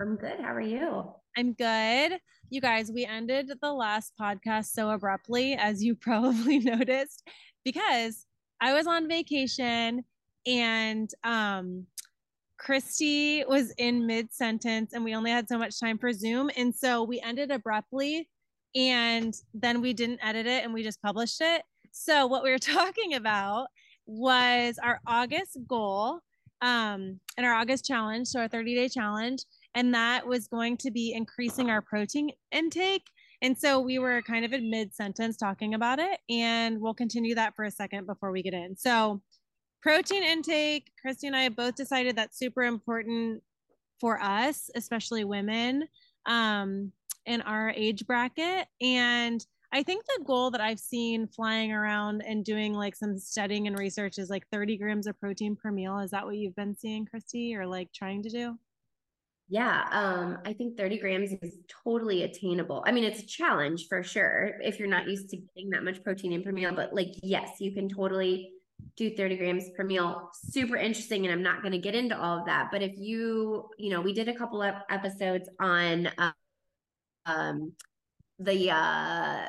I'm good. How are you? I'm good. You guys, we ended the last podcast so abruptly, as you probably noticed, because I was on vacation and um Christy was in mid sentence and we only had so much time for Zoom. And so we ended abruptly and then we didn't edit it and we just published it. So what we were talking about was our August goal um, and our August challenge, so our 30 day challenge, and that was going to be increasing our protein intake. And so we were kind of in mid sentence talking about it, and we'll continue that for a second before we get in. So, protein intake, Christy and I both decided that's super important for us, especially women um, in our age bracket. And I think the goal that I've seen flying around and doing like some studying and research is like 30 grams of protein per meal. Is that what you've been seeing, Christy, or like trying to do? Yeah, um, I think 30 grams is totally attainable. I mean, it's a challenge for sure if you're not used to getting that much protein in per meal, but like, yes, you can totally do 30 grams per meal. Super interesting. And I'm not going to get into all of that. But if you, you know, we did a couple of episodes on uh, um, the uh,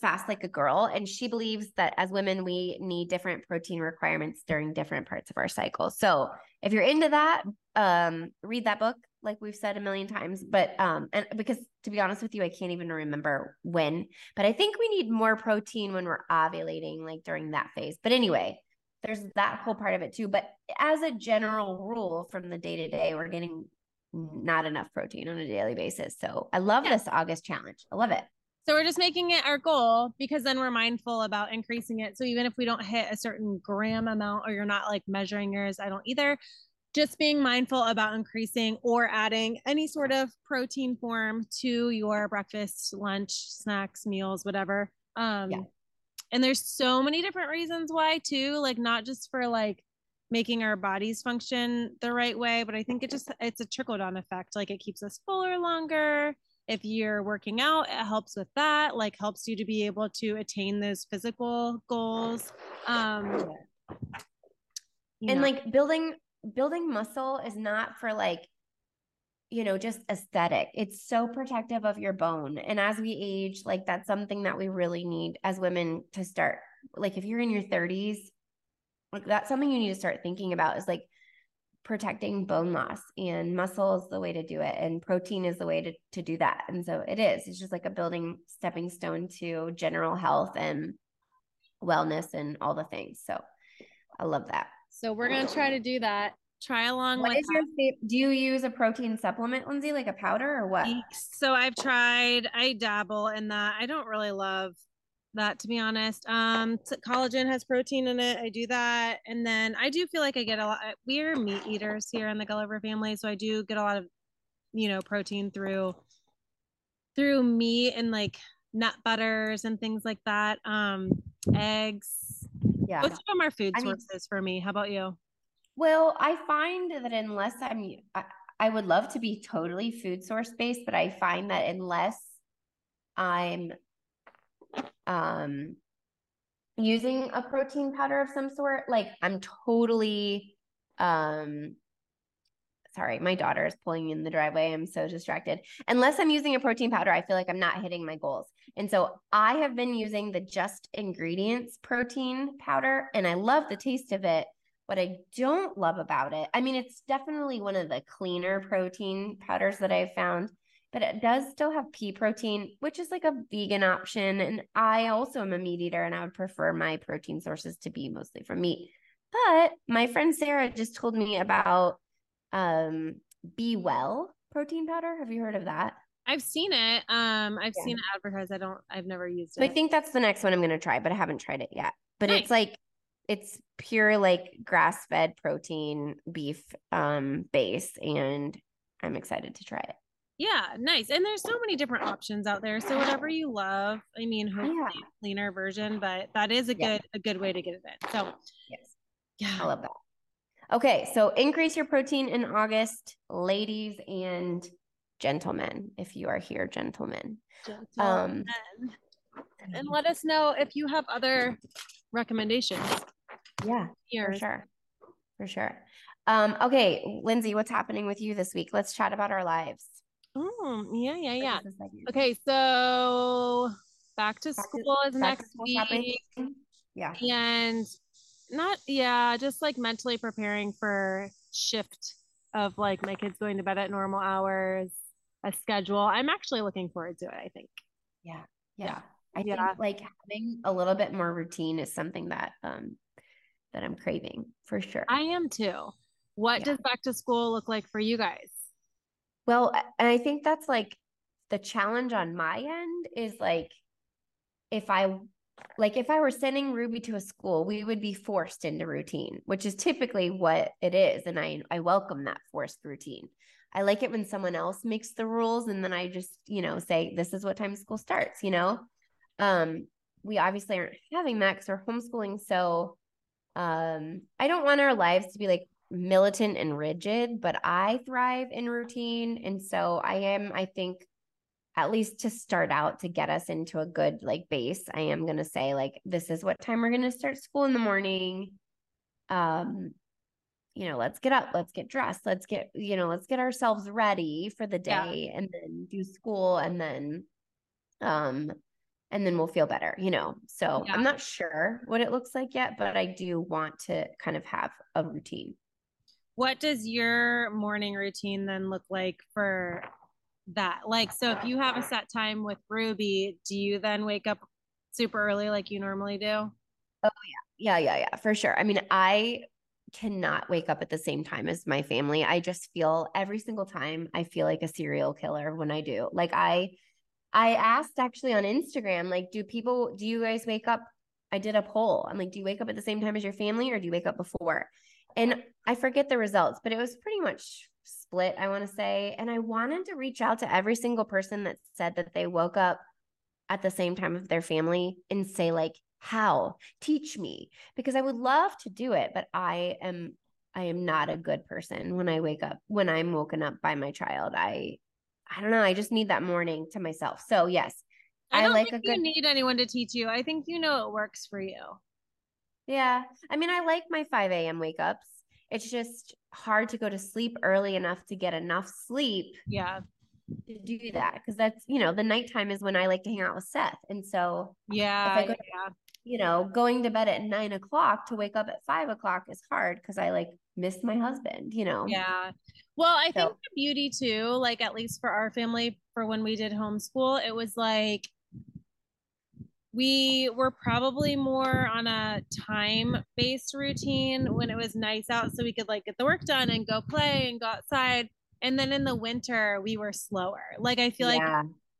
fast like a girl and she believes that as women we need different protein requirements during different parts of our cycle so if you're into that um read that book like we've said a million times but um and because to be honest with you i can't even remember when but i think we need more protein when we're ovulating like during that phase but anyway there's that whole part of it too but as a general rule from the day to day we're getting not enough protein on a daily basis so i love yeah. this august challenge i love it so we're just making it our goal because then we're mindful about increasing it. So even if we don't hit a certain gram amount or you're not like measuring yours, I don't either. Just being mindful about increasing or adding any sort of protein form to your breakfast, lunch, snacks, meals, whatever. Um yeah. and there's so many different reasons why too, like not just for like making our bodies function the right way, but I think it just it's a trickle down effect. Like it keeps us fuller longer if you're working out it helps with that like helps you to be able to attain those physical goals um and know. like building building muscle is not for like you know just aesthetic. It's so protective of your bone. And as we age like that's something that we really need as women to start like if you're in your 30s like that's something you need to start thinking about is like protecting bone loss and muscle is the way to do it and protein is the way to, to do that. And so it is. It's just like a building stepping stone to general health and wellness and all the things. So i love that so we're going to try to do that try along what is your do you use a protein supplement lindsay like a powder or what so i've tried i dabble in that i don't really love that to be honest. Um, collagen has protein in it. I do that, and then I do feel like I get a lot. We're meat eaters here in the Gulliver family, so I do get a lot of, you know, protein through through meat and like nut butters and things like that. Um, eggs. Yeah, both of them are food sources mean, for me. How about you? Well, I find that unless I'm, I, I would love to be totally food source based, but I find that unless I'm um using a protein powder of some sort like i'm totally um sorry my daughter is pulling in the driveway i'm so distracted unless i'm using a protein powder i feel like i'm not hitting my goals and so i have been using the just ingredients protein powder and i love the taste of it what i don't love about it i mean it's definitely one of the cleaner protein powders that i've found but it does still have pea protein, which is like a vegan option. And I also am a meat eater and I would prefer my protein sources to be mostly from meat. But my friend Sarah just told me about um Be Well protein powder. Have you heard of that? I've seen it. Um, I've yeah. seen it advertised. I don't I've never used it. I think that's the next one I'm gonna try, but I haven't tried it yet. But nice. it's like it's pure like grass fed protein beef um base and I'm excited to try it. Yeah, nice. And there's so many different options out there. So whatever you love, I mean, hopefully Yeah. cleaner version, but that is a Yeah. good a good way to get it in. So Yes. yeah. I love that. Okay, so increase your protein in August, ladies and gentlemen, if you are here, gentlemen. Um, and let us know if you have other recommendations. yeah, for Here. sure. For sure. Um, okay, Lindsay, what's happening with you this week? Let's chat about our lives. Oh, yeah, yeah, yeah. This is the segment. Okay, so back to Back to- school is next shopping? week. Yeah. and not yeah just like mentally preparing for shift of like my kids going to bed at normal hours a schedule i'm actually looking forward to it i think Yeah. Yeah. Yeah. I Yeah. think like having a little bit more routine is something that um that I'm craving for sure. i am too what Yeah. does back to school look like for you guys Well, and I think that's like the challenge on my end is like if I like if I were sending Ruby to a school, we would be forced into routine, which is typically what it is. And I I welcome that forced routine. I like it when someone else makes the rules and then I just, you know, say this is what time school starts, you know? Um, we obviously aren't having that because we're homeschooling. So um, I don't want our lives to be like militant and rigid, but I thrive in routine. And so I am, I think, at least to start out to get us into a good like base, I am gonna say, like, this is what time we're gonna start school in the morning. Um, you know, let's get up, let's get dressed, let's get, you know, let's get ourselves ready for the Yeah. day and then do school and then um and then we'll feel better, you know. So Yeah. I'm not sure what it looks like yet, but I do want to kind of have a routine. what does your morning routine then look like for that like so if you have a set time with ruby do you then wake up super early like you normally do Oh, yeah. Yeah, yeah, yeah, for sure. I mean, I cannot wake up at the same time as my family. I just feel every single time I feel like a serial killer when I do. Like I I asked actually on Instagram, like, do people do you guys wake up? I did a poll. I'm like, do you wake up at the same time as your family or do you wake up before? And I forget the results, but it was pretty much split, I want to say. And I wanted to reach out to every single person that said that they woke up at the same time of their family and say like how? Teach me because i would love to do it but i am i am not a good person when i wake up when i'm woken up by my child. I i don't know i just need that morning to myself. So yes i I don't like think a you need anyone to teach you. I think you know it works for you. Yeah i mean i like my 5 a.m wake ups it's just hard to go to sleep early enough to get enough sleep yeah to do that because that's you know the nighttime is when i like to hang out with seth and so yeah I go yeah, you know, going to bed at nine o'clock to wake up at five o'clock is hard because I like miss my husband, you know? Yeah. Well, I think the beauty too, like at least for our family, for when we did homeschool, it was like we were probably more on a time based routine when it was nice out so we could like get the work done and go play and go outside. And then in the winter, we were slower. Like I feel like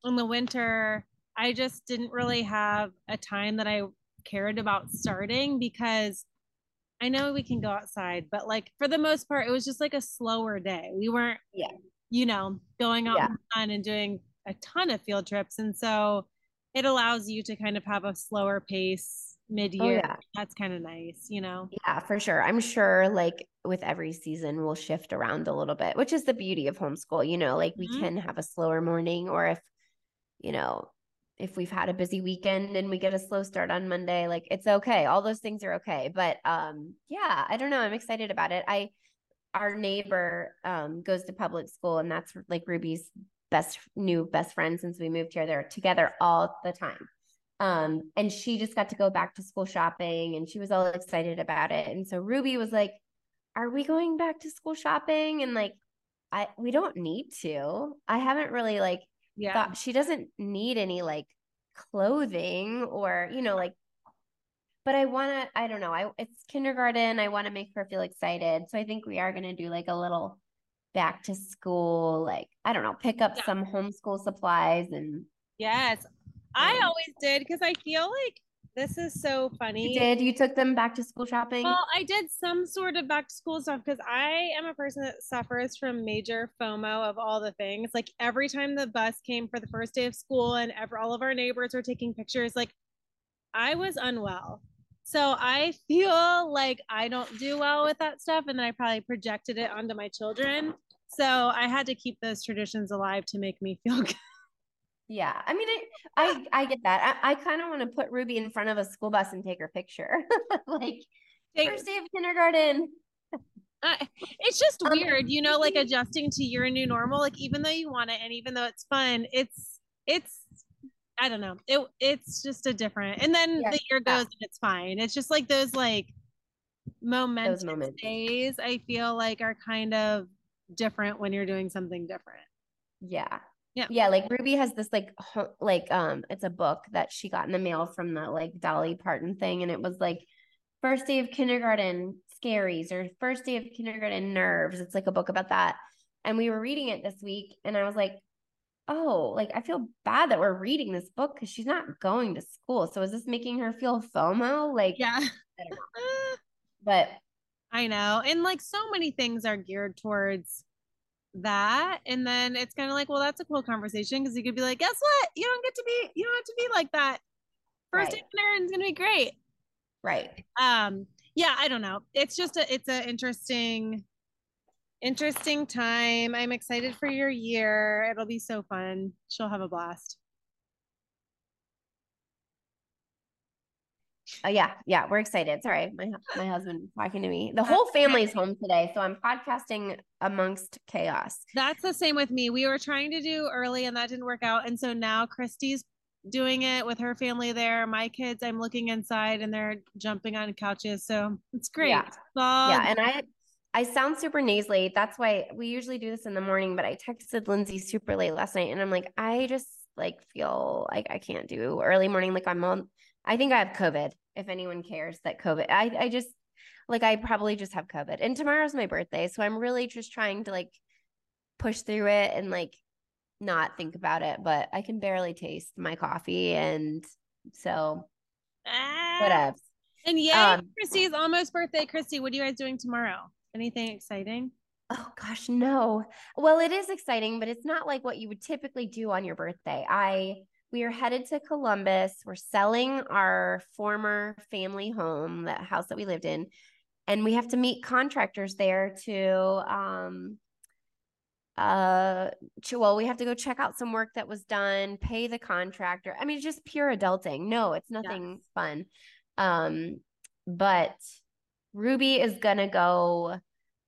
in the winter, I just didn't really have a time that I cared about starting because I know we can go outside, but like for the most part, it was just like a slower day. We weren't, Yeah. you know, going out Yeah. in the sun and doing a ton of field trips. And so it allows you to kind of have a slower pace mid year. Oh, yeah. That's kind of nice, you know? Yeah, for sure. I'm sure like with every season we'll shift around a little bit, which is the beauty of homeschool, you know, like we Mhm. can have a slower morning or if, you know, if we've had a busy weekend and we get a slow start on Monday, like it's okay. All those things are okay. But um yeah, I don't know. I'm excited about it. I our neighbor um goes to public school and that's like Ruby's best new best friend since we moved here. They're together all the time. Um, and she just got to go back to school shopping and she was all excited about it. And so Ruby was like, Are we going back to school shopping? And like, I we don't need to. I haven't really like Yeah. thought she doesn't need any like clothing or, you know, like but I want to I don't know. I it's kindergarten. I want to make her feel excited. So I think we are going to do like a little back to school like I don't know, pick up Yeah. some homeschool supplies and Yes. I always did because I feel like This is so funny. You did. You took them back to school shopping? Well, I did some sort of back to school stuff because I am a person that suffers from major FOMO of all the things. Like every time the bus came for the first day of school and ever all of our neighbors were taking pictures, like I was unwell. So I feel like I don't do well with that stuff. And then I probably projected it onto my children. So I had to keep those traditions alive to make me feel good. Yeah, I mean, I I, I get that. I, I kind of want to put Ruby in front of a school bus and take her picture, like take, first day of kindergarten. Uh, it's just um, weird, you know, like adjusting to your new normal. Like even though you want it, and even though it's fun, it's it's I don't know. It it's just a different. And then the year goes yeah. and it's fine. It's just like those like momentous moments. days. I feel like are kind of different when you're doing something different. Yeah, yeah. Yeah. Like Ruby has this like like um it's a book that she got in the mail from the like Dolly Parton thing. And it was like first day of kindergarten scaries or first day of kindergarten nerves. It's like a book about that. And we were reading it this week and I was like, oh, like I feel bad that we're reading this book because she's not going to school. So is this making her feel FOMO? Like yeah. but I know. And like so many things are geared towards that and then it's kind of like well that's a cool conversation because you could be like guess what you don't get to be you don't have to be like that first right. dinner is gonna be great right um yeah i don't know it's just a it's an interesting interesting time i'm excited for your year it'll be so fun she'll have a blast Uh, yeah, yeah, we're excited. Sorry, my my husband talking to me. The whole family's home today, so I'm podcasting amongst chaos. That's the same with me. We were trying to do early, and that didn't work out, and so now Christy's doing it with her family there. My kids, I'm looking inside, and they're jumping on couches, so it's great. Yeah, yeah, and I. I sound super nasally. That's why we usually do this in the morning, but I texted Lindsay super late last night and I'm like, I just like feel like I can't do early morning. Like I'm on, I think I have COVID if anyone cares that COVID, I, I just like, I probably just have COVID and tomorrow's my birthday. So I'm really just trying to like push through it and like not think about it, but I can barely taste my coffee. And so ah. whatever. And yeah, um, Christy's almost birthday. Christy, what are you guys doing tomorrow? Anything exciting? Oh gosh, no. Well, it is exciting, but it's not like what you would typically do on your birthday. I we are headed to Columbus. We're selling our former family home, the house that we lived in, and we have to meet contractors there to um uh well we have to go check out some work that was done pay the contractor i mean just pure adulting no it's nothing yes. fun um but ruby is gonna go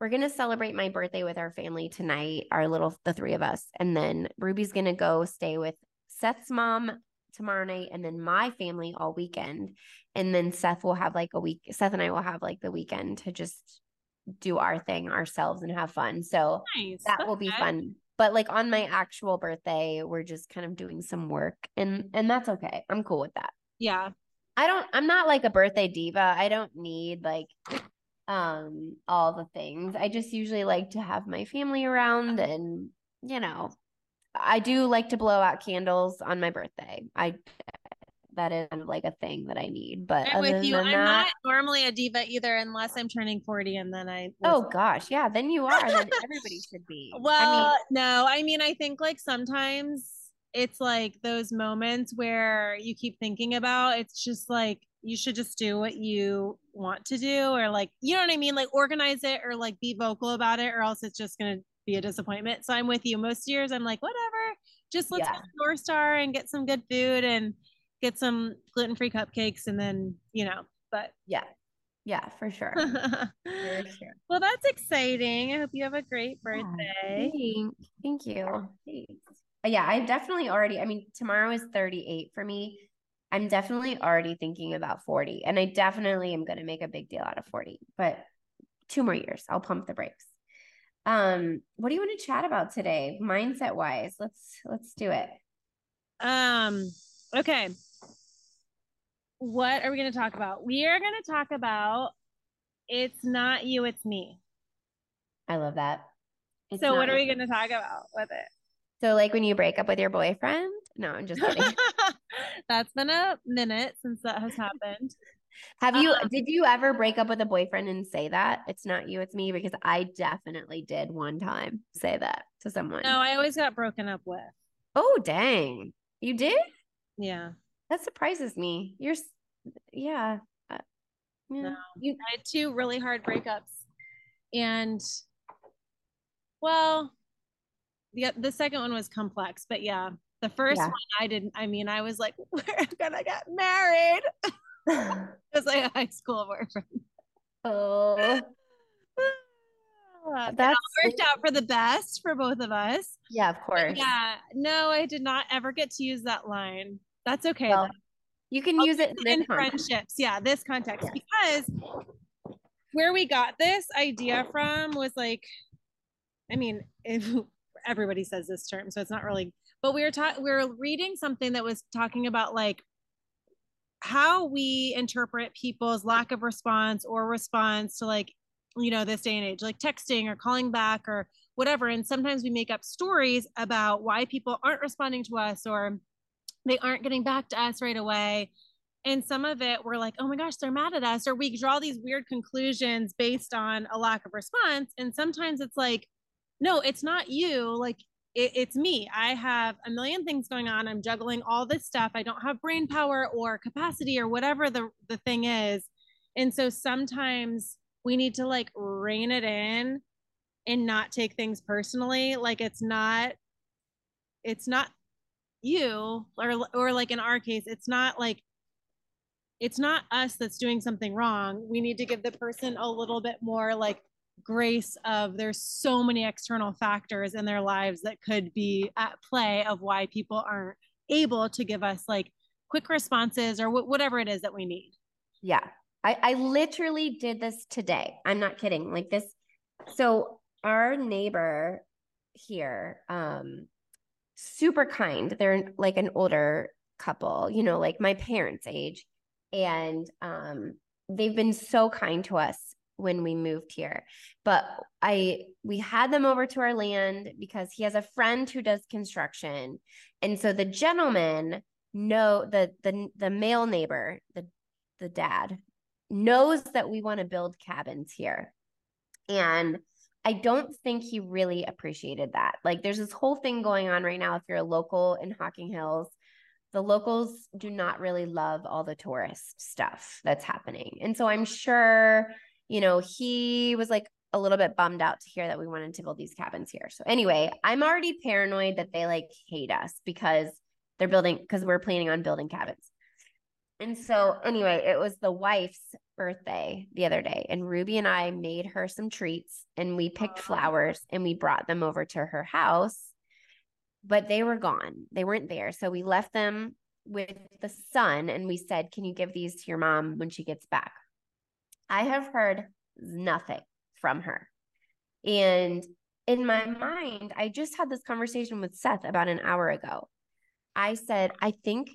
we're gonna celebrate my birthday with our family tonight our little the three of us and then ruby's gonna go stay with Seth's mom tomorrow night and then my family all weekend. And then Seth will have like a week, Seth and I will have like the weekend to just do our thing ourselves and have fun. So nice. that will be fun. But like on my mm-hmm. actual birthday, we're just kind of doing some work and and that's okay. I'm cool with that. Yeah. I don't I'm not like a birthday diva. I don't need like um all the things. I just usually like to have my family around and you know, I do like to blow out candles on my birthday. I that is kind of like a thing that I need. But I'm with you. I'm that, not normally a diva either, unless I'm turning 40 and then I. Oh gosh, yeah, then you are. then everybody should be. Well, I mean, no, I mean, I think like sometimes it's like those moments where you keep thinking about. It's just like you should just do what you want to do, or like you know what I mean, like organize it, or like be vocal about it, or else it's just gonna be a disappointment. So I'm with you. Most years I'm like, whatever, just let's yeah. go North Star and get some good food and get some gluten free cupcakes and then, you know, but yeah. Yeah, for sure. for sure. Well, that's exciting. I hope you have a great birthday. Yeah, thank you. Thanks. Yeah, I definitely already, I mean, tomorrow is 38 for me. I'm definitely already thinking about 40, and I definitely am going to make a big deal out of 40, but two more years, I'll pump the brakes. Um, what do you want to chat about today, mindset wise? Let's let's do it. Um, okay. What are we going to talk about? We are going to talk about it's not you, it's me. I love that. It's so, what are we going to talk about with it? So, like when you break up with your boyfriend, No, I'm just kidding. That's been a minute since that has happened. Have you Um, did you ever break up with a boyfriend and say that? It's not you, it's me because I definitely did one time say that to someone. No, I always got broken up with. Oh, dang. You did? Yeah. That surprises me. You're yeah. Uh, yeah. No. You I had two really hard breakups. And well, the the second one was complex, but yeah, the first Yeah. one I didn't I mean, I was like, we're gonna get married. It was like a high school boyfriend. Oh, that worked out for the best for both of us. yeah, of But course. yeah, no, I did not ever get to use that line. That's okay. Well, you can I'll use it in context. friendships. Yeah, this context Yeah. because where we got this idea from was like, I mean, if, everybody says this term, so it's not really. But we were talking, we were reading something that was talking about like how we interpret people's lack of response or response to like, you know, this day and age, like texting or calling back or whatever. And sometimes we make up stories about why people aren't responding to us or they aren't getting back to us right away. And some of it we're like, oh my gosh, they're mad at us, or we draw these weird conclusions based on a lack of response. And sometimes it's like, no, it's not you. Like, it, it's me. I have a million things going on. I'm juggling all this stuff. I don't have brain power or capacity or whatever the, the thing is. And so sometimes we need to like rein it in and not take things personally. Like, it's not, it's not you or or like in our case it's not like it's not us that's doing something wrong we need to give the person a little bit more like grace of there's so many external factors in their lives that could be at play of why people aren't able to give us like quick responses or wh- whatever it is that we need Yeah. I, I literally did this today. I'm not kidding. Like this. So our neighbor here, um, super kind. They're like an older couple, you know, like my parents' age. And um, they've been so kind to us when we moved here. But I we had them over to our land because he has a friend who does construction. And so the gentleman know the the the male neighbor, the the dad knows that we want to build cabins here. And I don't think he really appreciated that. Like there's this whole thing going on right now if you're a local in Hocking Hills. The locals do not really love all the tourist stuff that's happening. And so I'm sure, you know, he was like a little bit bummed out to hear that we wanted to build these cabins here. So anyway, I'm already paranoid that they like hate us because they're building because we're planning on building cabins. And so, anyway, it was the wife's birthday the other day, and Ruby and I made her some treats and we picked flowers and we brought them over to her house, but they were gone. They weren't there. So, we left them with the son and we said, Can you give these to your mom when she gets back? I have heard nothing from her. And in my mind, I just had this conversation with Seth about an hour ago. I said, I think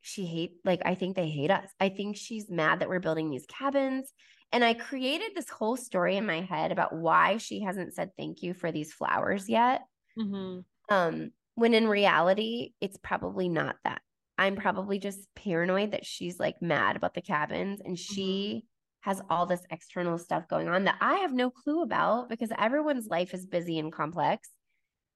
she hate like I think they hate us. I think she's mad that we're building these cabins. And I created this whole story in my head about why she hasn't said thank you for these flowers yet. mm-hmm. Um, when in reality, it's probably not that. I'm probably just paranoid that she's like mad about the cabins and she has all this external stuff going on that I have no clue about because everyone's life is busy and complex.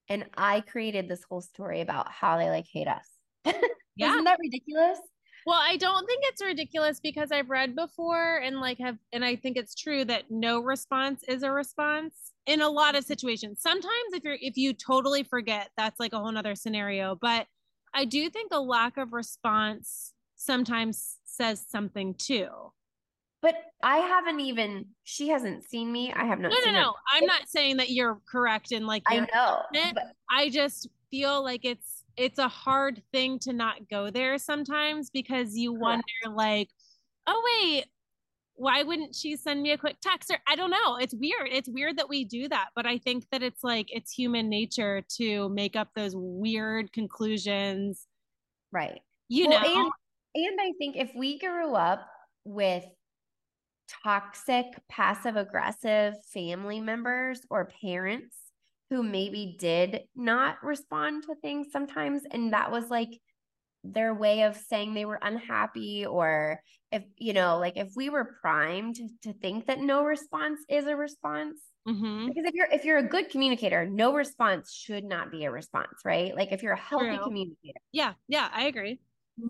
And I created this whole story about how they like hate us. Yeah. Isn't that ridiculous? Well, I don't think it's ridiculous because I've read before and like have and I think it's true that no response is a response in a lot of mm-hmm. situations. Sometimes if you're if you totally forget, that's like a whole nother scenario. But I do think a lack of response sometimes says something too. But I haven't even, she hasn't seen me. I have not No, no, her. no. I'm not saying that you're correct in like I know. But I just feel like it's it's a hard thing to not go there sometimes because you wonder like, oh wait, why wouldn't she send me a quick text or I don't know. It's weird. It's weird that we do that, but I think that it's like it's human nature to make up those weird conclusions. right. You Well, know. and and I think if we grew up with toxic, passive aggressive family members or parents, who maybe did not respond to things sometimes. And that was like their way of saying they were unhappy or if you know like if we were primed to think that no response is a response Mhm. because if you're if you're a good communicator no response should not be a response right like if you're a healthy True. communicator Yeah, yeah, I agree.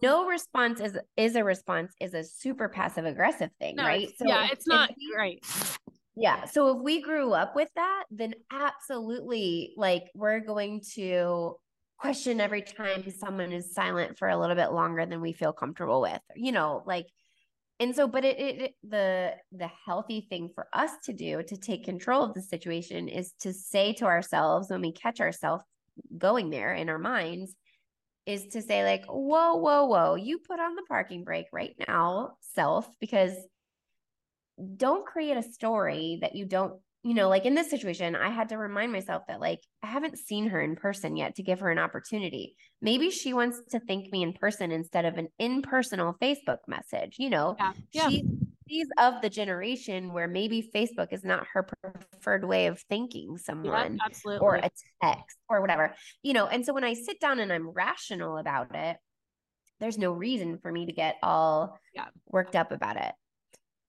No response is is a response is a super passive aggressive thing No, right it's- yeah, it's not we- right. yeah. So if we grew up with that, then absolutely, like, we're going to question every time someone is silent for a little bit longer than we feel comfortable with, you know, like, and so, but it, it the the healthy thing for us to do to take control of the situation is to say to ourselves when we catch ourselves going there in our minds, is to say like, whoa, whoa, whoa, you put on the parking brake right now, self, because don't create a story that you don't you know like in this situation i had to remind myself that like i haven't seen her in person yet to give her an opportunity maybe she wants to thank me in person instead of an impersonal facebook message you know Yeah. Yeah. she she's of the generation where maybe facebook is not her preferred way of thanking yeah, someone absolutely. or a text or whatever you know and so when i sit down and i'm rational about it there's no reason for me to get all Yeah. worked up about it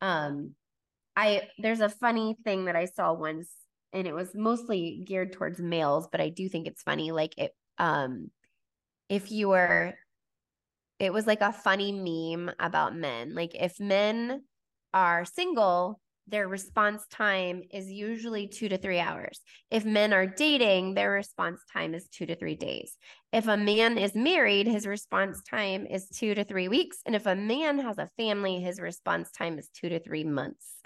um i there's a funny thing that i saw once and it was mostly geared towards males but i do think it's funny like it um if you were it was like a funny meme about men like if men are single their response time is usually two to three hours if men are dating their response time is two to three days if a man is married his response time is two to three weeks and if a man has a family his response time is two to three months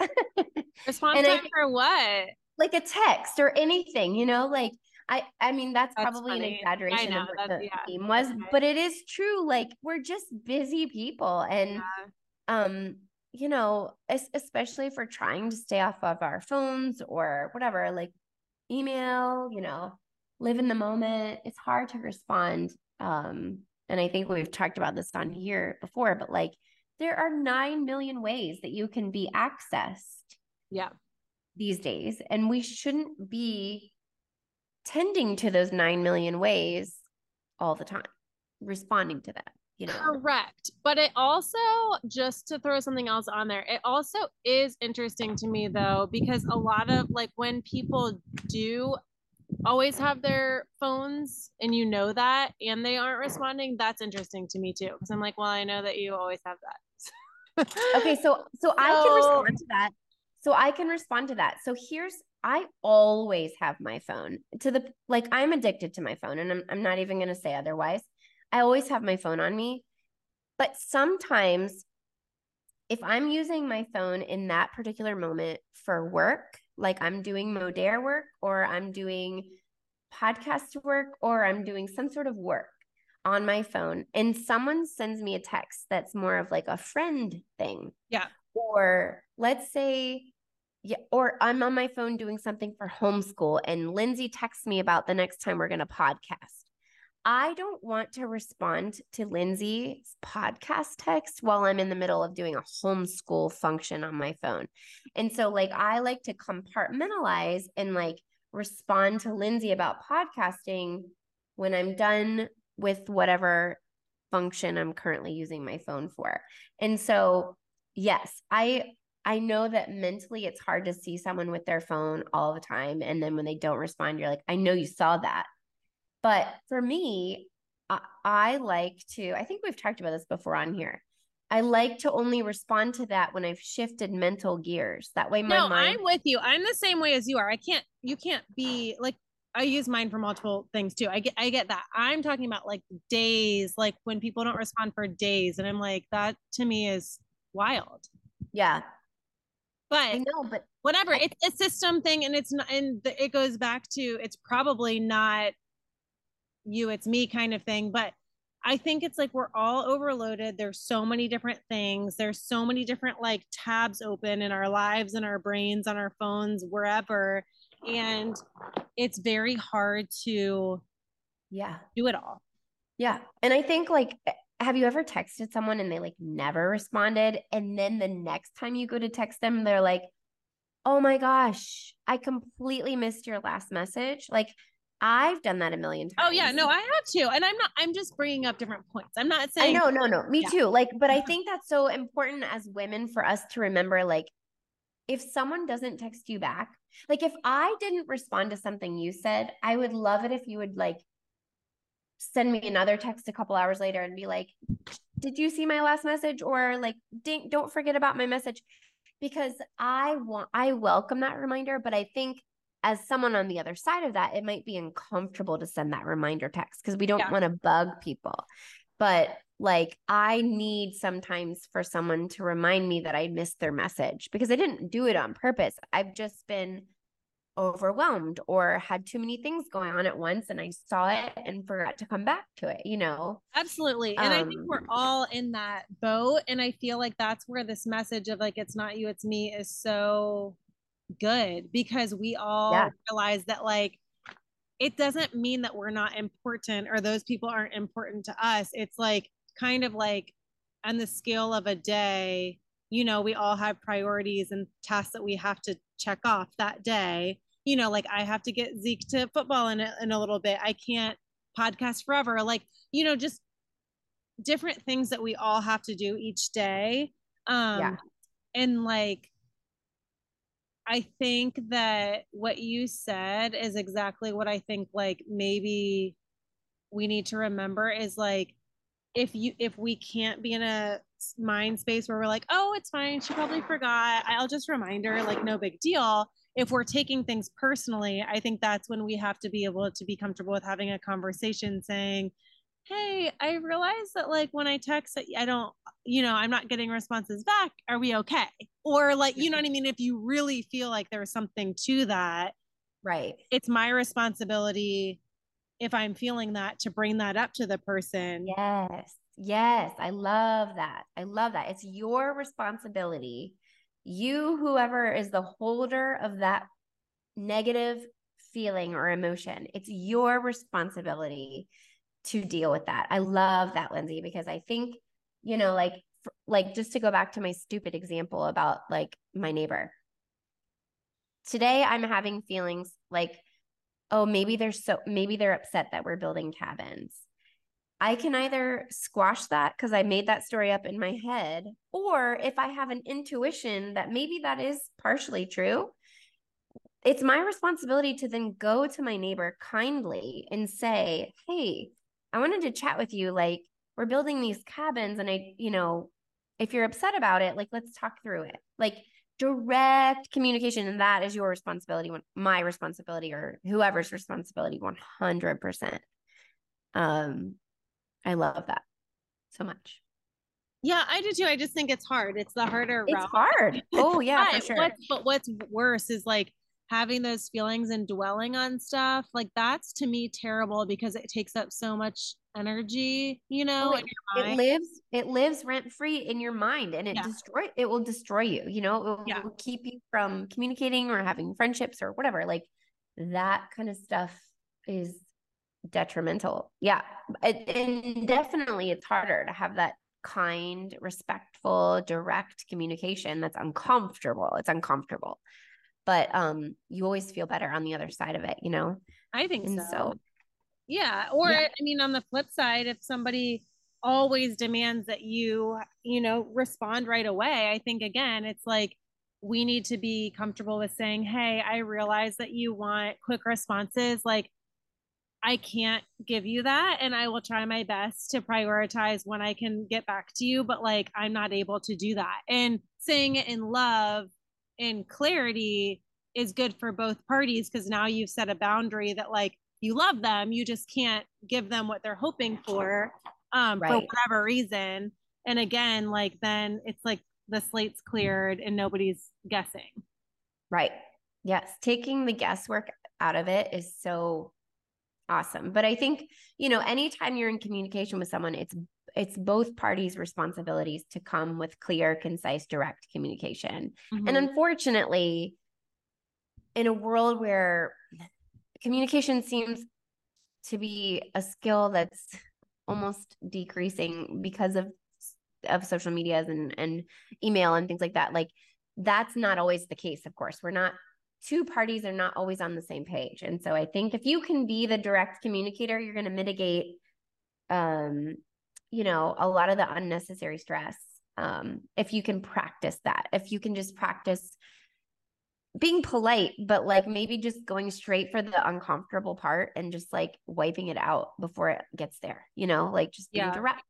Response and I time for what? like a text or anything, you know, like I I mean that's, That's probably funny. an exaggeration know, of what the yeah, theme was, right. but it is true. Like we're just busy people and Yeah. um you know, especially if we're trying to stay off of our phones or whatever, like email, you know, live in the moment. It's hard to respond. Um, and I think we've talked about this on here before, but like there are 9 million ways that you can be accessed Yeah. these days and we shouldn't be tending to those 9 million ways all the time responding to that you know Correct. But it also, just to throw something else on there, it also is interesting to me though, because a lot of like when people do always have their phones and you know that and they aren't responding, that's interesting to me too. Because I'm like, well, I know that you always have that. okay so so i can respond to that so i can respond to that so here's i always have my phone to the like i'm addicted to my phone and i'm, I'm not even going to say otherwise i always have my phone on me but sometimes if i'm using my phone in that particular moment for work like i'm doing modere work or i'm doing podcast work or i'm doing some sort of work on my phone and someone sends me a text that's more of like a friend thing. Yeah. Or let's say, yeah, or I'm on my phone doing something for homeschool and Lindsay texts me about the next time we're going to podcast. I don't want to respond to Lindsay's podcast text while I'm in the middle of doing a homeschool function on my phone. And so, like, I like to compartmentalize and like respond to Lindsay about podcasting when I'm done with whatever function I'm currently using my phone for. And so, yes, I I know that mentally it's hard to see someone with their phone all the time and then when they don't respond you're like, I know you saw that. But for me, I, I like to I think we've talked about this before on here. I like to only respond to that when I've shifted mental gears. That way my no, mind I'm with you. I'm the same way as you are. I can't, you can't be like, I use mine for multiple things too. I get, I get that. I'm talking about like days, like when people don't respond for days. And I'm like, that to me is wild. yeah, But I know, but whatever I- it's a system thing and it's not and the, it goes back to it's probably not you it's me kind of thing but i think it's like we're all overloaded there's so many different things there's so many different like tabs open in our lives and our brains on our phones wherever and it's very hard to yeah. do it all Yeah. And I think like have you ever texted someone and they like never responded and then the next time you go to text them they're like oh my gosh, I completely missed your last message. Like I've done that a million times. Oh yeah, no, I have too. And I'm not I'm just bringing up different points. I'm not saying I know, no, no, me Yeah. too. Like, but I mm-hmm. think that's so important as women for us to remember like if someone doesn't text you back, like if I didn't respond to something you said, I would love it if you would like send me another text a couple hours later and be like, "Did you see my last message?" or like, "Ding, don't forget about my message." Because I want I welcome that reminder, but I think as someone on the other side of that, it might be uncomfortable to send that reminder text because we don't Yeah. want to bug people. But like I need sometimes for someone to remind me that I missed their message because I didn't do it on purpose. I've just been overwhelmed or had too many things going on at once and I saw it and forgot to come back to it, you know. Absolutely. And I think Um, we're all in that boat. And I feel like that's where this message of like, it's not you, it's me is so good because we all Yeah. realize that like, it doesn't mean that we're not important or those people aren't important to us. It's like kind of like on the scale of a day, you know, we all have priorities and tasks that we have to check off that day. You know, like I have to get Zeke to football in a, in a little bit. I can't podcast forever. Like, you know, just different things that we all have to do each day. Um, Yeah. And like, I think that what you said is exactly what I think like maybe we need to remember is like if you if we can't be in a mind space where we're like, oh, it's fine, she probably forgot. I'll just remind her, like no big deal. If we're taking things personally, I think that's when we have to be able to be comfortable with having a conversation saying, hey, I realize that like when I text, I don't, you know, I'm not getting responses back. Are we okay? Or like, you know what I mean? If you really feel like there's something to that, Right. it's my responsibility if I'm feeling that to bring that up to the person. Yes. Yes. I love that. I love that. It's your responsibility. You, whoever is the holder of that negative feeling or emotion, it's your responsibility to deal with that. I love that, Lindsay, because I think, you know, like, like just to go back to my stupid example about like my neighbor. Today I'm having feelings like, oh, maybe they're so, maybe they're upset that we're building cabins. I can either squash that because I made that story up in my head, or if I have an intuition that maybe that is partially true, it's my responsibility to then go to my neighbor kindly and say, Hey, I wanted to chat with you. Like, we're building these cabins, and I, you know, if you're upset about it, like, let's talk through it. Like, direct communication. And that is your responsibility, my responsibility, or whoever's responsibility, 100%. Um, I love that so much. Yeah, I do too. I just think it's hard. It's the harder It's route. hard. Oh, yeah, for sure. What's, but what's worse is like having those feelings and dwelling on stuff. Like that's to me terrible because it takes up so much energy, you oh, know, Oh, your it lives it lives rent free in your mind and it Yeah. destroy it will destroy you you know it will Yeah. keep you from communicating or having friendships or whatever like that kind of stuff is detrimental yeah and, and definitely it's harder to have that kind respectful direct communication that's uncomfortable it's uncomfortable but um you always feel better on the other side of it you know I think so. so Yeah. Or Yeah. I mean, on the flip side, if somebody always demands that you, you know, respond right away, I think again, it's like we need to be comfortable with saying, Hey, I realize that you want quick responses. Like, I can't give you that. And I will try my best to prioritize when I can get back to you, but like, I'm not able to do that. And saying it in love and clarity is good for both parties because now you've set a boundary that like you love them you just can't give them what they're hoping for um for whatever reason and again like then it's like the slate's cleared and nobody's guessing Right. Yes. Taking the guesswork out of it is so awesome. But I think, you know, anytime you're in communication with someone, it's it's both parties' responsibilities to come with clear, concise, direct communication. And Mhm. unfortunately, in a world where communication seems to be a skill that's almost decreasing because of of social medias and and email and things like that, like that's not always the case, of course. We're not two parties are not always on the same page. And so I think if you can be the direct communicator, you're going to mitigate um you know, a lot of the unnecessary stress. Um if you can practice that. If you can just practice being polite, but like maybe just going straight for the uncomfortable part and just like wiping it out before it gets there, you know, like just being yeah. direct.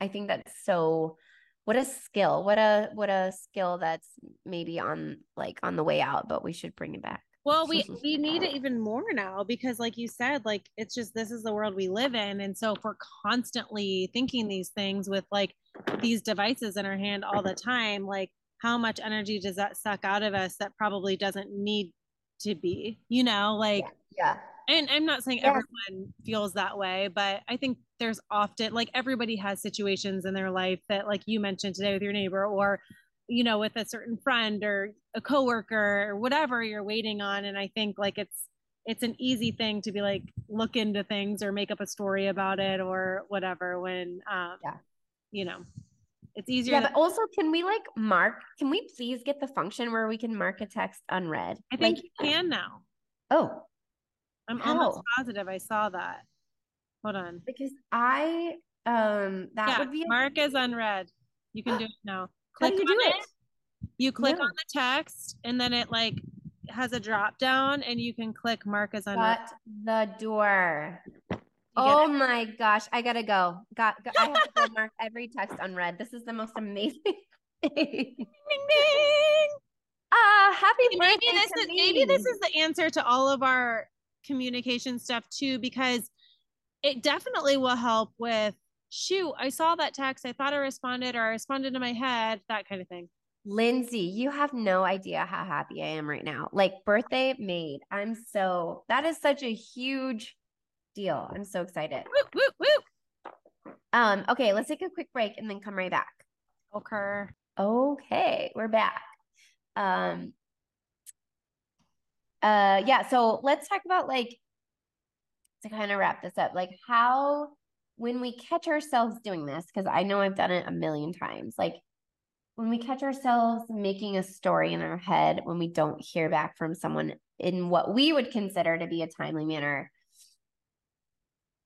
I think that's so what a skill what a what a skill that's maybe on like on the way out but we should bring it back well we we need it even more now because like you said like it's just this is the world we live in and so if we're constantly thinking these things with like these devices in our hand all the time like how much energy does that suck out of us that probably doesn't need to be you know like yeah, yeah and I'm not saying yeah. everyone feels that way, but I think there's often like everybody has situations in their life that like you mentioned today with your neighbor or you know with a certain friend or a coworker or whatever you're waiting on and I think like it's it's an easy thing to be like look into things or make up a story about it or whatever when um yeah. you know it's easier yeah but also can we like mark can we please get the function where we can mark a text unread i think like, you can now oh I'm How? almost positive I saw that. Hold on. Because I um that yeah, would be mark as unread. You can do it now. Click How do you do it? it? You click no. on the text and then it like has a drop down and you can click mark as unread. Shut the door. Oh my gosh, I gotta go. Got, got I have to go mark every text unread. This is the most amazing thing. ding, ding. Uh, happy maybe birthday this is me. maybe this is the answer to all of our communication stuff too because it definitely will help with shoot i saw that text. I thought i responded or i responded in my head that kind of thing. Lindsay you have no idea how happy i am right now. Like birthday made. I'm so that is such a huge deal. I'm so excited. Woo, woo, woo. um okay let's take a quick break and then come right back. Okay. Okay we're back. Um uh yeah so let's talk about like to kind of wrap this up like how when we catch ourselves doing this because i know i've done it a million times like when we catch ourselves making a story in our head when we don't hear back from someone in what we would consider to be a timely manner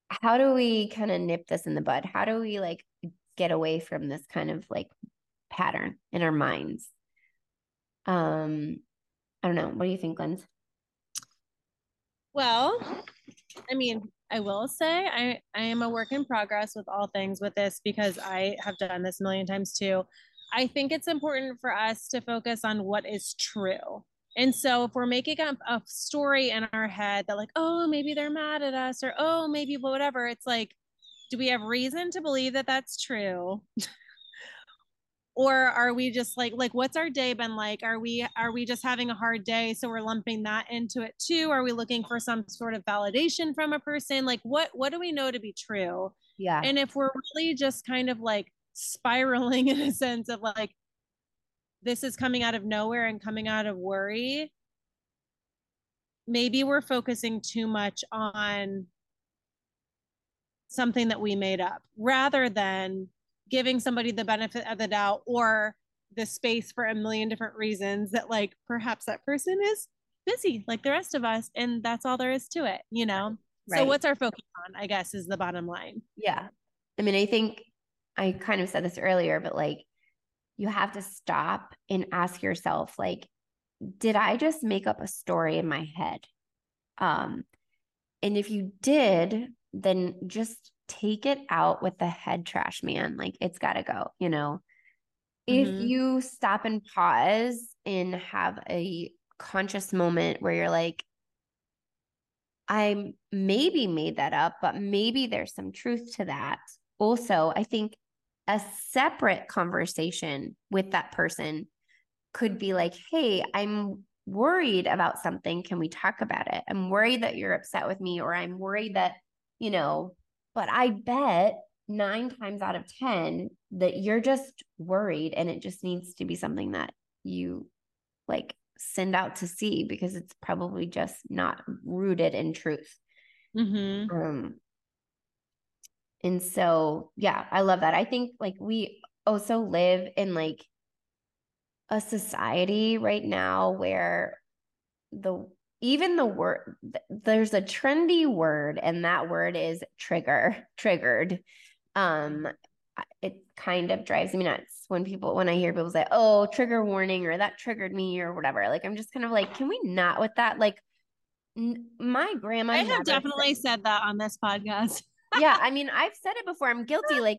how do we kind of nip this in the bud? How do we like get away from this kind of like pattern in our minds? Um i don't know. What do you think Linz? Well, I mean, I will say I, I am a work in progress with all things with this because I have done this a million times too. I think it's important for us to focus on what is true. And so if we're making up a story in our head that like, oh, maybe they're mad at us or oh, maybe whatever, it's like, do we have reason to believe that that's true? or are we just like like what's our day been like? Are we are we just having a hard day so we're lumping that into it too? Are we looking for some sort of validation from a person? Like what what do we know to be true? Yeah. And if we're really just kind of like spiraling in a sense of like this is coming out of nowhere and coming out of worry maybe we're focusing too much on something that we made up rather than giving somebody the benefit of the doubt or the space for a million different reasons that like perhaps that person is busy like the rest of us and that's all there is to it you know? Right. so what's our focus on i guess is the bottom line. Yeah. I mean i think i kind of said this earlier but like you have to stop and ask yourself like did i just make up a story in my head? Um and if you did then just take it out with the head trash man. Like it's got to go, you know. Mm-hmm. If you stop and pause and have a conscious moment where you're like, I maybe made that up, but maybe there's some truth to that. Also, I think a separate conversation with that person could be like, hey, I'm worried about something. Can we talk about it? I'm worried that you're upset with me, or I'm worried that, you know, but I bet nine times out of 10 that you're just worried and it just needs to be something that you like send out to see because it's probably just not rooted in truth. Mm-hmm. Um, and so, yeah, I love that. I think like we also live in like a society right now where the even the word there's a trendy word and that word is trigger triggered. Um it kind of drives me nuts when people when i hear people say oh trigger warning or that triggered me or whatever. Like i'm just kind of like can we not with that? Like n- my grandma i have definitely said, said that on this podcast. Yeah i mean i've said it before. I'm guilty like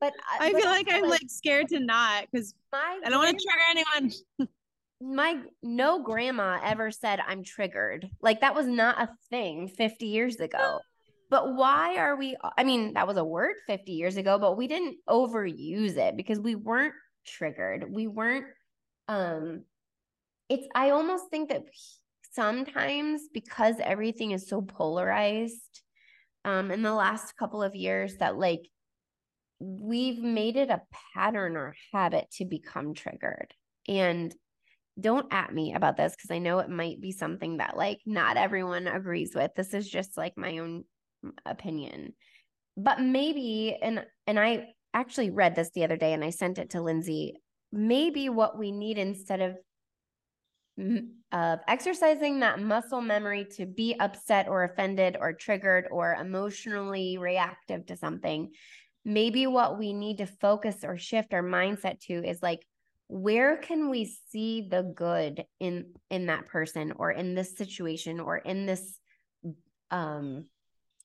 but i but feel like i'm like, like scared to not because i don't want to trigger anyone my no grandma ever said I'm triggered. Like that was not a thing 50 years ago. But why are we I mean that was a word 50 years ago, but we didn't overuse it because we weren't triggered. We weren't um it's I almost think that sometimes because everything is so polarized um in the last couple of years that like we've made it a pattern or habit to become triggered. And don't at me about this because I know it might be something that like not everyone agrees with. This is just like my own opinion. But maybe and and I actually read this the other day and I sent it to Lindsay. Maybe what we need instead of of exercising that muscle memory to be upset or offended or triggered or emotionally reactive to something, maybe what we need to focus or shift our mindset to is like where can we see the good in in that person or in this situation or in this um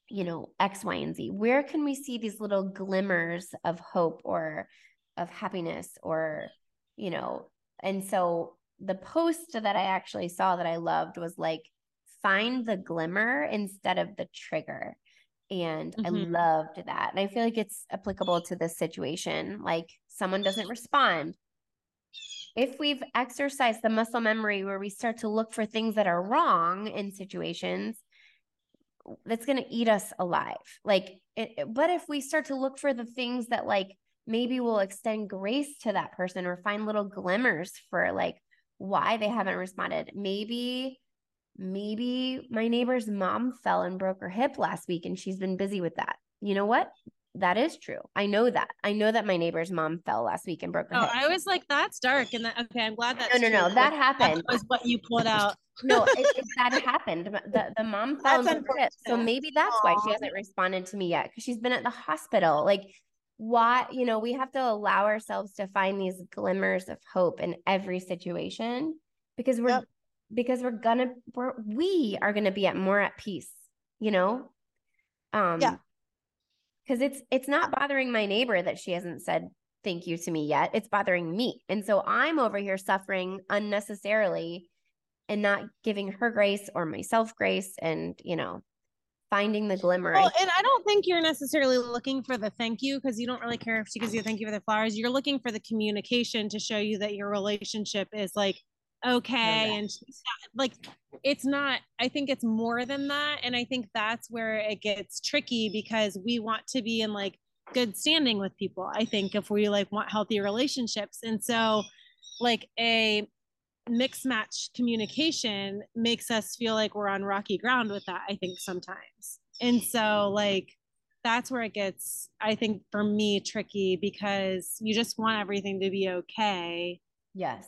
you know x y and z? Where can we see these little glimmers of hope or of happiness or you know? And so the post that i actually saw that i loved was like find the glimmer instead of the trigger. And mm-hmm. i loved that. And i feel like it's applicable to this situation. Like someone doesn't respond if we've exercised the muscle memory where we start to look for things that are wrong in situations, that's going to eat us alive. Like, it, but if we start to look for the things that, like, maybe will extend grace to that person or find little glimmers for, like, why they haven't responded. Maybe, maybe my neighbor's mom fell and broke her hip last week and she's been busy with that. You know what? That is true. I know that. I know that my neighbor's mom fell last week and broke her. Oh, hip. I was like, that's dark. And that, okay, I'm glad that. No, no, no, that happened. That was what you pulled out. no, it, it, that happened. The, the mom fell that's and broke hip. So maybe that's Aww. why she hasn't responded to me yet because she's been at the hospital. Like, why, you know, we have to allow ourselves to find these glimmers of hope in every situation because we're, yep. because we're gonna, we're, we are gonna be at more at peace, you know? Um, yeah because it's it's not bothering my neighbor that she hasn't said thank you to me yet. It's bothering me. And so i'm over here suffering unnecessarily and not giving her grace or myself grace and you know finding the glimmer. Well, and i don't think you're necessarily looking for the thank you because you don't really care if she gives you a thank you for the flowers. You're looking for the communication to show you that your relationship is like okay and like it's not i think it's more than that and i think that's where it gets tricky because we want to be in like good standing with people i think if we like want healthy relationships and so like a mix match communication makes us feel like we're on rocky ground with that i think sometimes and so like that's where it gets i think for me tricky because you just want everything to be okay. Yes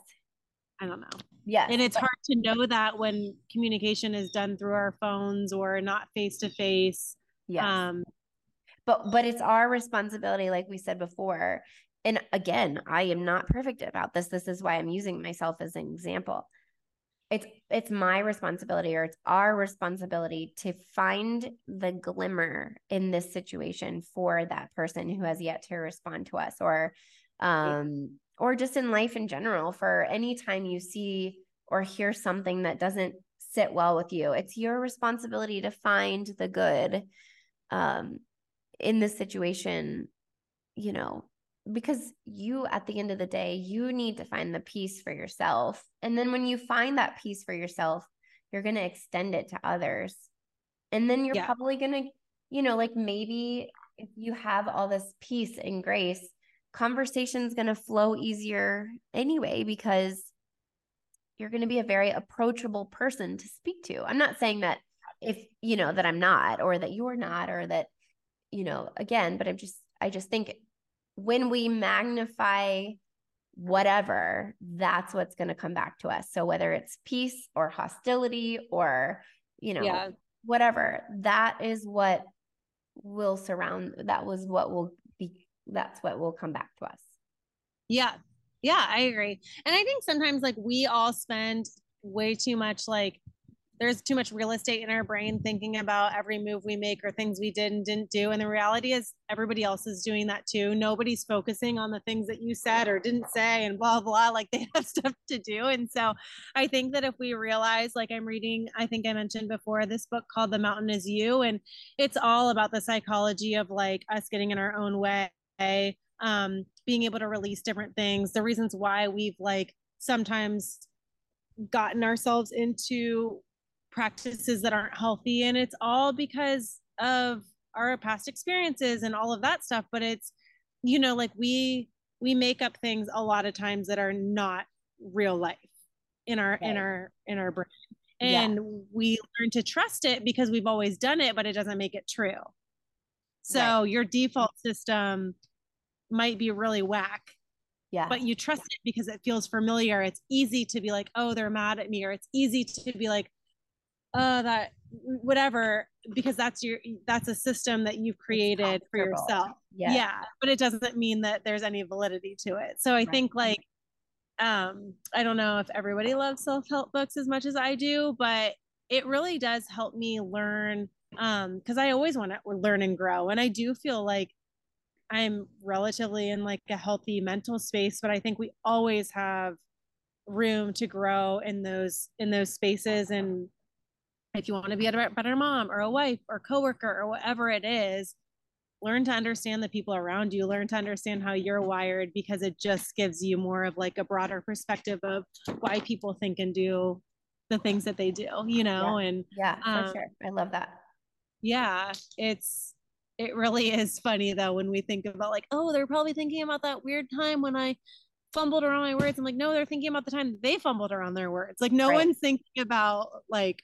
I don't know. Yeah. And it's but- hard to know that when communication is done through our phones or not face to face. Yeah. Um, but but it's our responsibility, like we said before. And again, I am not perfect about this. This is why I'm using myself as an example. It's it's my responsibility or it's our responsibility to find the glimmer in this situation for that person who has yet to respond to us or um or just in life in general for any time you see or hear something that doesn't sit well with you it's your responsibility to find the good um in this situation you know because you at the end of the day you need to find the peace for yourself. And then when you find that peace for yourself you're going to extend it to others. And then you're yeah. probably going to you know like maybe if you have all this peace and grace conversation's going to flow easier anyway because you're going to be a very approachable person to speak to. I'm not saying that if, you know, that I'm not or that you're not or that, you know, again, but I'm just, I just think when we magnify whatever, that's what's going to come back to us. So whether it's peace or hostility or, you know, yeah. whatever, that is what will surround that was what will that's what will come back to us. Yeah. Yeah, I agree. And I think sometimes like we all spend way too much like there's too much real estate in our brain thinking about every move we make or things we did and didn't do. And the reality is, everybody else is doing that too. Nobody's focusing on the things that you said or didn't say and blah, blah, like they have stuff to do. And so I think that if we realize, like I'm reading, I think I mentioned before, this book called The Mountain Is You, and it's all about the psychology of like us getting in our own way. Um, being able to release different things, the reasons why we've like sometimes gotten ourselves into practices that aren't healthy and it's all because of our past experiences and all of that stuff but it's you know like we we make up things a lot of times that are not real life in our in our in our brain and yeah. we learn to trust it because we've always done it but it doesn't make it true so right. your default system might be really whack yeah. but you trust it because it feels familiar. It's easy to be like oh they're mad at me or it's easy to be like oh, that whatever because that's your that's a system that you've created for yourself. Yeah. yeah but it doesn't mean that there's any validity to it. So i right. think like um i don't know if everybody loves self-help books as much as i do but it really does help me learn um because i always want to learn and grow and i do feel like i'm relatively in like a healthy mental space but i think we always have room to grow in those in those spaces and if you want to be a better mom or a wife or coworker or whatever it is learn to understand the people around you learn to understand how you're wired because it just gives you more of like a broader perspective of why people think and do the things that they do you know yeah. and yeah for um, sure i love that yeah it's it really is funny though when we think about like oh they're probably thinking about that weird time when i fumbled around my words i'm like no they're thinking about the time they fumbled around their words like no right. one's thinking about like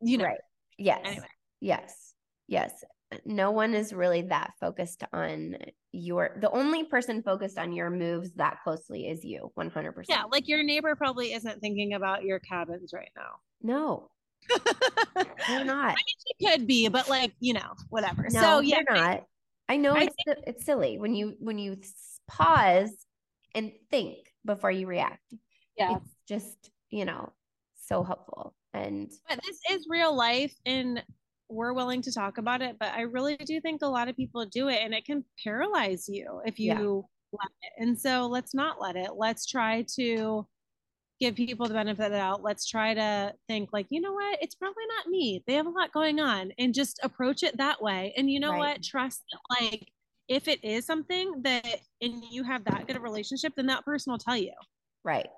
you know. Right. Yes. Anyway. Yes. Yes. No one is really that focused on your the only person focused on your moves that closely is you 100%. Yeah, like your neighbor probably isn't thinking about your cabins right now. No. They're not. I mean, she could be, but like, you know, whatever. No, so yeah, they're not. I know I it's think- it's silly when you when you pause and think before you react. Yeah. It's just, you know, so helpful. And but this is real life and we're willing to talk about it, but I really do think a lot of people do it and it can paralyze you if you yeah. let it. And so let's not let it. Let's try to give people the benefit of the doubt. Let's try to think like, you know what? It's probably not me. They have a lot going on and just approach it that way. And you know right. what? Trust like if it is something that and you have that good a relationship, then that person will tell you. Right.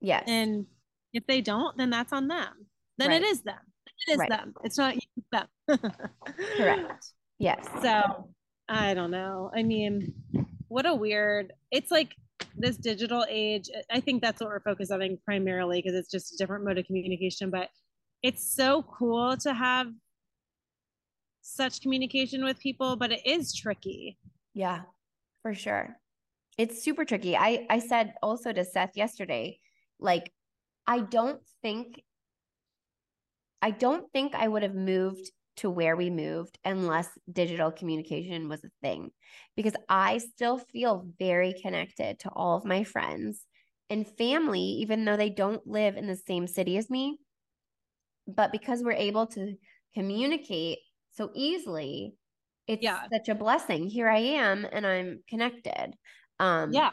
Yes. And if they don't, then that's on them. Then right. it is them. It is right. them. It's not you, them. Correct. Yes. So I don't know. I mean, what a weird, it's like this digital age. I think that's what we're focused on primarily because it's just a different mode of communication, but it's so cool to have such communication with people, but it is tricky. Yeah, for sure. It's super tricky. I I said also to Seth yesterday, like I don't think I don't think I would have moved to where we moved unless digital communication was a thing. Because I still feel very connected to all of my friends and family even though they don't live in the same city as me. But because we're able to communicate so easily it's yeah. such a blessing. Here I am and I'm connected. Um yeah.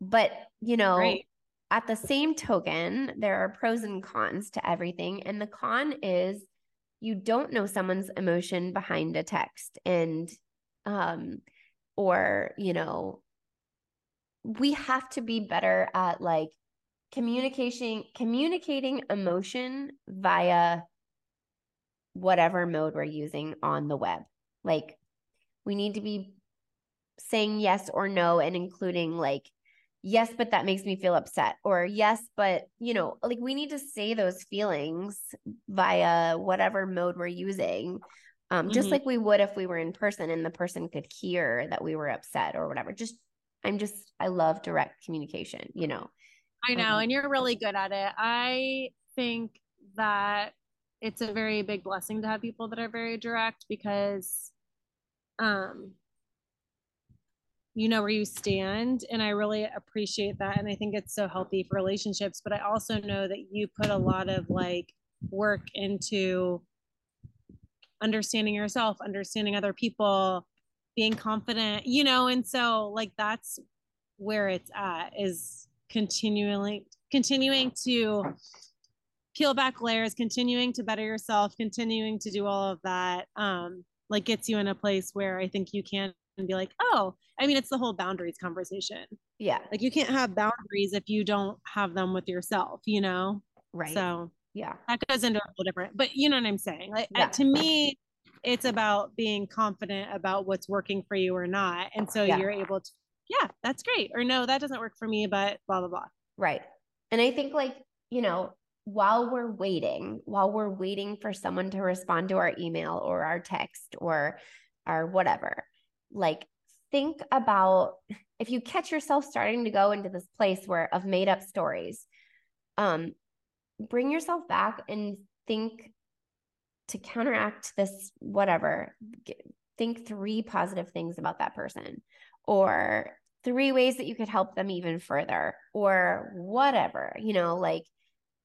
but you know Great at the same token, there are pros and cons to everything. And the con is you don't know someone's emotion behind a text and um or you know we have to be better at like communication communicating emotion via whatever mode we're using on the web. Like we need to be saying yes or no and including like yes but that makes me feel upset or yes but you know like we need to say those feelings via whatever mode we're using um, just mm-hmm. like we would if we were in person and the person could hear that we were upset or whatever just I'm just I love direct communication, you know. I know, um, and you're really good at it. I think that it's a very big blessing to have people that are very direct because um you know where you stand and i really appreciate that and i think it's so healthy for relationships but i also know that you put a lot of like work into understanding yourself understanding other people being confident you know and so like that's where it's at is continually continuing to peel back layers continuing to better yourself continuing to do all of that um like gets you in a place where i think you can be like oh i mean it's the whole boundaries conversation. Yeah. Like you can't have boundaries if you don't have them with yourself you know? Right. So yeah. that goes into a little different but you know what i'm saying? Like yeah. to me it's about being confident about what's working for you or not. And so yeah. you're able to yeah that's great or no that doesn't work for me but blah blah blah. Right. And i think like you know while we're waiting while we're waiting for someone to respond to our email or our text or our whatever like think about if you catch yourself starting to go into this place where of made up stories um bring yourself back and think to counteract this whatever think three positive things about that person or three ways that you could help them even further or whatever you know like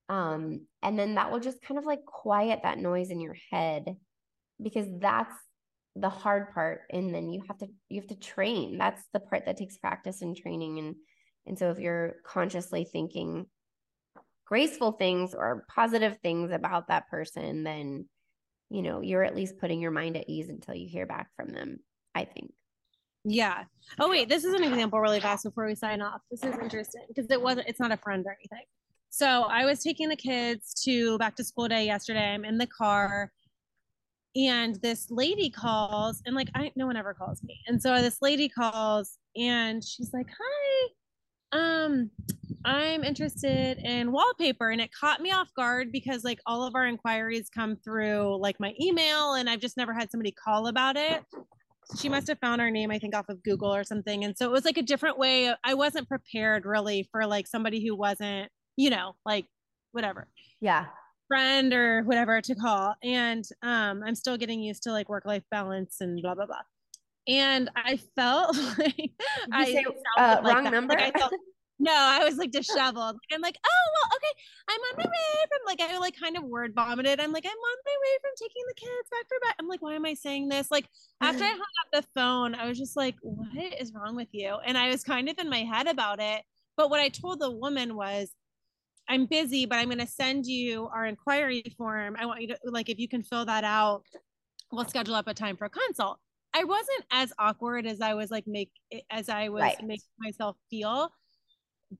um and then that will just kind of like quiet that noise in your head because that's the hard part and then you have to you have to train. That's the part that takes practice and training and and so if you're consciously thinking graceful things or positive things about that person then you know you're at least putting your mind at ease until you hear back from them i think. Yeah. Oh wait this is an example really fast before we sign off. This is interesting because it wasn't it's not a friend or anything. So i was taking the kids to back to school day yesterday. I'm in the car and this lady calls and like i no one ever calls me. And so this lady calls and she's like hi um i'm interested in wallpaper. And it caught me off guard because like all of our inquiries come through like my email and i've just never had somebody call about it. She must have found our name i think off of google or something. And so it was like a different way. I wasn't prepared really for like somebody who wasn't you know like whatever. Yeah friend or whatever to call and um i'm still getting used to like work life balance and blah blah blah. And i felt like i say, uh, like wrong that. number? Like I felt, no i was like disheveled. I'm like oh well okay i'm on my way from like i like kind of word vomited. I'm like i'm on my way from taking the kids back for back i'm like why am i saying this? Like after i hung up the phone i was just like what is wrong with you? And i was kind of in my head about it. But what i told the woman was I'm busy, but I'm going to send you our inquiry form. I want you to like if you can fill that out, we'll schedule up a time for a consult. I wasn't as awkward as I was like make eh, as I was right. making myself feel.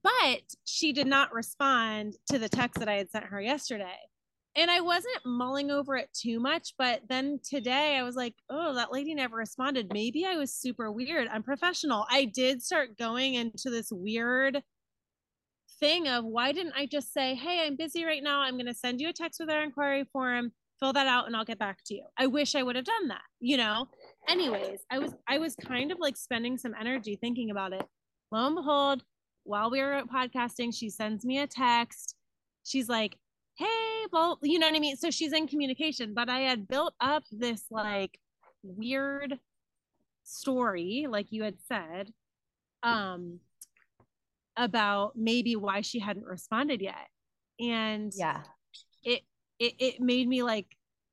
But she did not respond to the text that I had sent her yesterday. And I wasn't mulling over it too much, but then today I was like, oh, that lady never responded. Maybe I was super weird, unprofessional. I did start going into this weird thing of why didn't I just say, hey, I'm busy right now. I'm going to send you a text with our inquiry form, fill that out, and I'll get back to you. I wish I would have done that, you know? Anyways, I was I was kind of like spending some energy thinking about it. Lo and behold, while we were podcasting, she sends me a text. She's like, hey, well, you know what I mean? So she's in communication, but I had built up this like weird story, like you had said. Um, about maybe why she hadn't responded yet and yeah it it, it made me like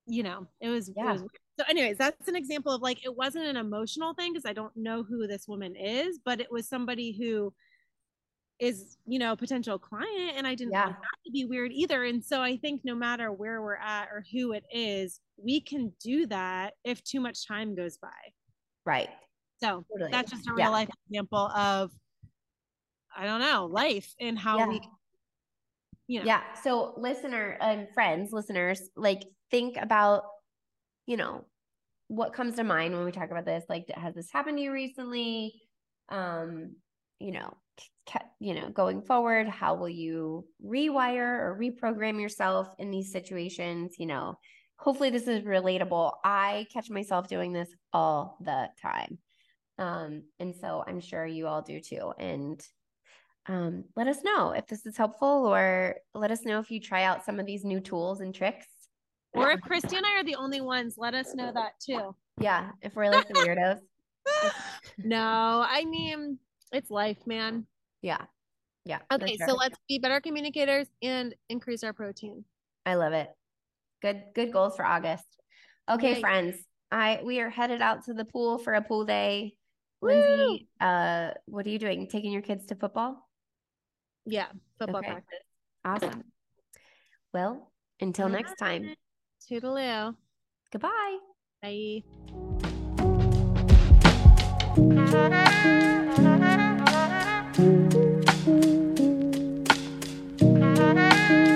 you know it was, yeah. It was so anyways that's an example of like it wasn't an emotional thing because i don't know who this woman is but it was somebody who is you know potential client and i didn't yeah. want that to be weird either and so i think no matter where we're at or who it is we can do that if too much time goes by right so totally. that's just a real yeah. life example of I don't know, life and how yeah. we you know. Yeah. So listener and friends, listeners, like think about, you know, what comes to mind when we talk about this. Like, has this happened to you recently? Um, you know, you know, going forward, how will you rewire or reprogram yourself in these situations? You know, hopefully this is relatable. I catch myself doing this all the time. Um, and so I'm sure you all do too. And um, let us know if this is helpful or let us know if you try out some of these new tools and tricks. Or if Christy and I are the only ones, let us know that too. Yeah, if we're like the weirdos. no, I mean, it's life, man. Yeah. Yeah. Okay, sure. so let's be better communicators and increase our protein. I love it. Good good goals for August. Okay, Yay. friends. I we are headed out to the pool for a pool day. Woo! Lindsay, uh, what are you doing? Taking your kids to football? Yeah, football okay. practice. Awesome. Well, until next time. Toodaloo. Goodbye. Bye.